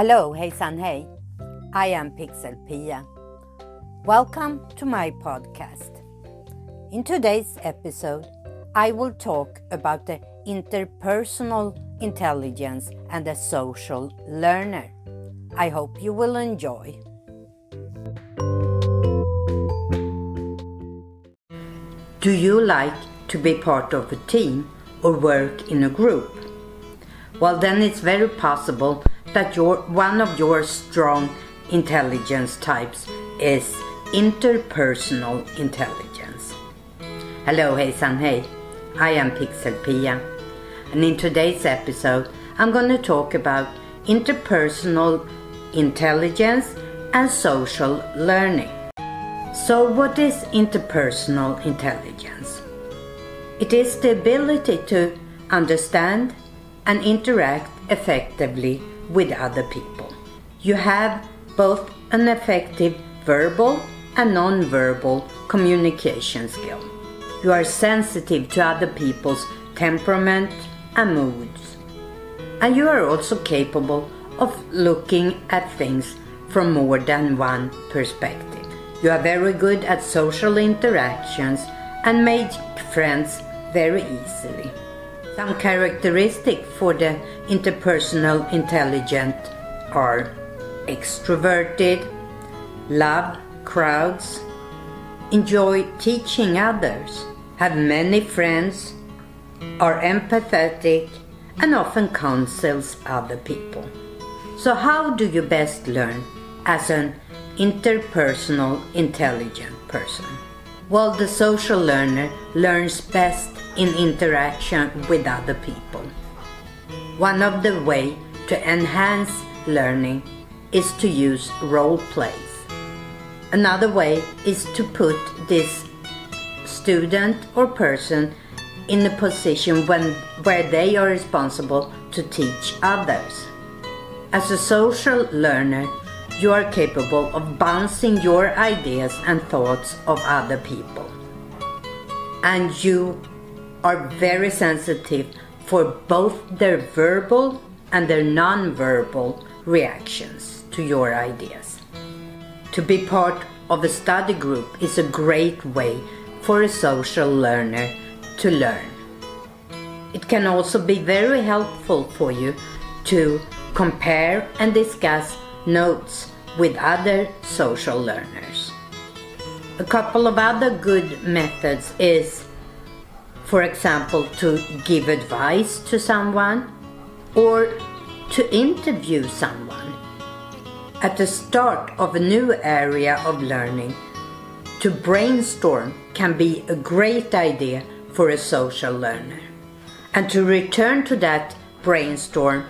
Hello, hejsan hej. I am Pixel Pia. Welcome to my podcast. In today's episode, I will talk about the interpersonal intelligence and the social learner. I hope you will enjoy. Do you like to be part of a team or work in a group? Well, then it's very possible that your, one of your strong intelligence types is interpersonal intelligence. Hello, hejsan hej. I am Pixel Pia. And in today's episode, I'm going to talk about interpersonal intelligence and social learning. So, what is interpersonal intelligence? It is the ability to understand and interact effectively with other people. You have both an effective verbal and non-verbal communication skill. You are sensitive to other people's temperament and moods. And you are also capable of looking at things from more than one perspective. You are very good at social interactions and make friends very easily. Some characteristics for the interpersonal intelligent are extroverted, love crowds, enjoy teaching others, have many friends, are empathetic, and often counsels other people. So, how do you best learn as an interpersonal intelligent person? Well, the social learner learns best in interaction with other people. One of the ways to enhance learning is to use role plays. Another way is to put this student or person in a position when, where they are responsible to teach others. As a social learner, you are capable of bouncing your ideas and thoughts of other people. And you are very sensitive for both their verbal and their non-verbal reactions to your ideas. To be part of a study group is a great way for a social learner to learn. It can also be very helpful for you to compare and discuss notes with other social learners. A couple of other good methods is for example, to give advice to someone or to interview someone. At the start of a new area of learning, to brainstorm can be a great idea for a social learner. And to return to that brainstorm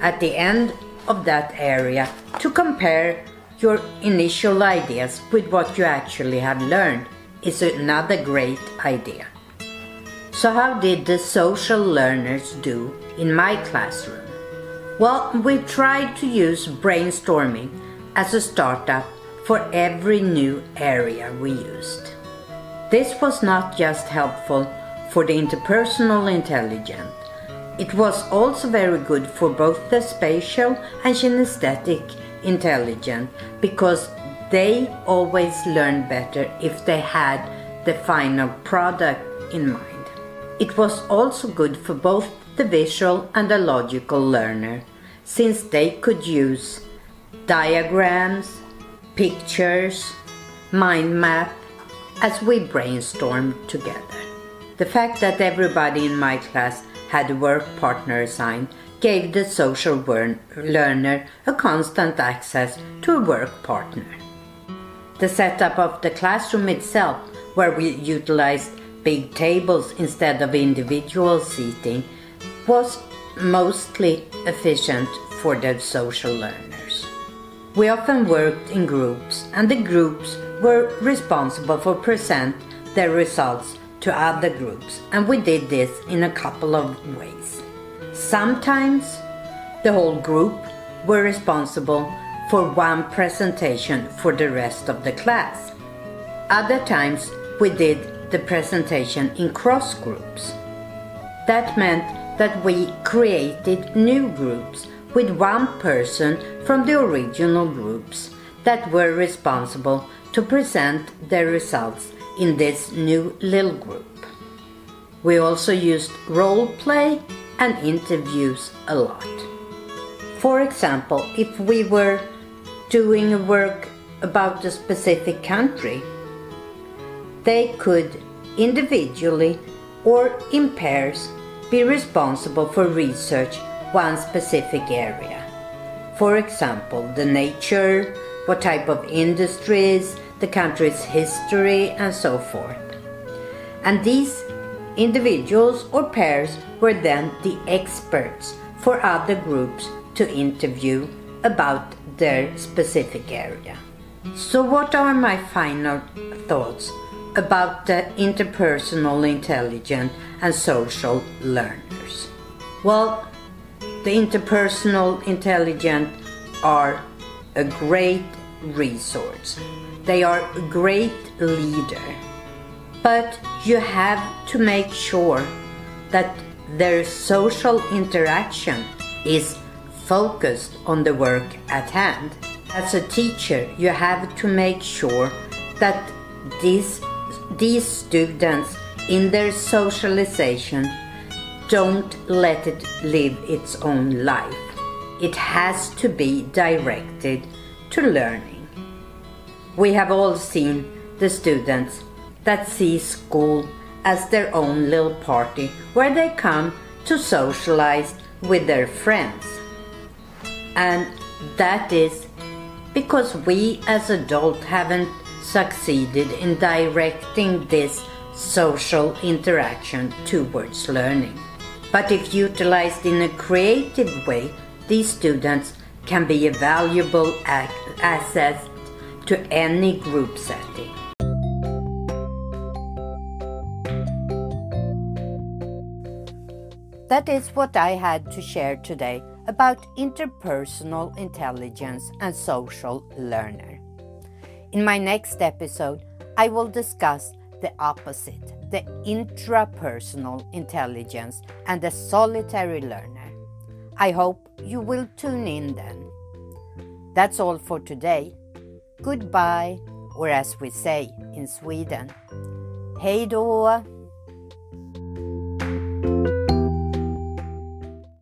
at the end of that area to compare your initial ideas with what you actually have learned is another great idea. So, how did the social learners do in my classroom? Well, we tried to use brainstorming as a startup for every new area we used. This was not just helpful for the interpersonal intelligence, it was also very good for both the spatial and kinesthetic intelligence because they always learn better if they had the final product in mind. It was also good for both the visual and the logical learner, since they could use diagrams, pictures, mind map as we brainstormed together. The fact that everybody in my class had a work partner assigned gave the social learner a constant access to a work partner. The setup of the classroom itself, where we utilized big tables instead of individual seating was mostly efficient for the social learners. We often worked in groups and the groups were responsible for present their results to other groups and we did this in a couple of ways. Sometimes the whole group were responsible for one presentation for the rest of the class. Other times we did the presentation in cross groups. That meant that we created new groups with one person from the original groups that were responsible to present their results in this new little group. We also used role play and interviews a lot. For example, if we were doing work about a specific country, they could individually or in pairs be responsible for research one specific area. For example, the nature, what type of industries, the country's history, and so forth. And these individuals or pairs were then the experts for other groups to interview about their specific area. So, what are my final thoughts about the interpersonal intelligent and social learners? Well, the interpersonal intelligent are a great resource. They are a great leader. But you have to make sure that their social interaction is focused on the work at hand. As a teacher, you have to make sure that these, these students in their socialization don't let it live its own life. It has to be directed to learning. We have all seen the students that see school as their own little party where they come to socialize with their friends. And that is because we as adults haven't succeeded in directing this social interaction towards learning. But if utilized in a creative way, these students can be a valuable asset to any group setting. That is what I had to share today about interpersonal intelligence and social learner. In my next episode, I will discuss the opposite the intrapersonal intelligence and the solitary learner. I hope you will tune in then. That's all for today. Goodbye, or as we say in Sweden, hej då!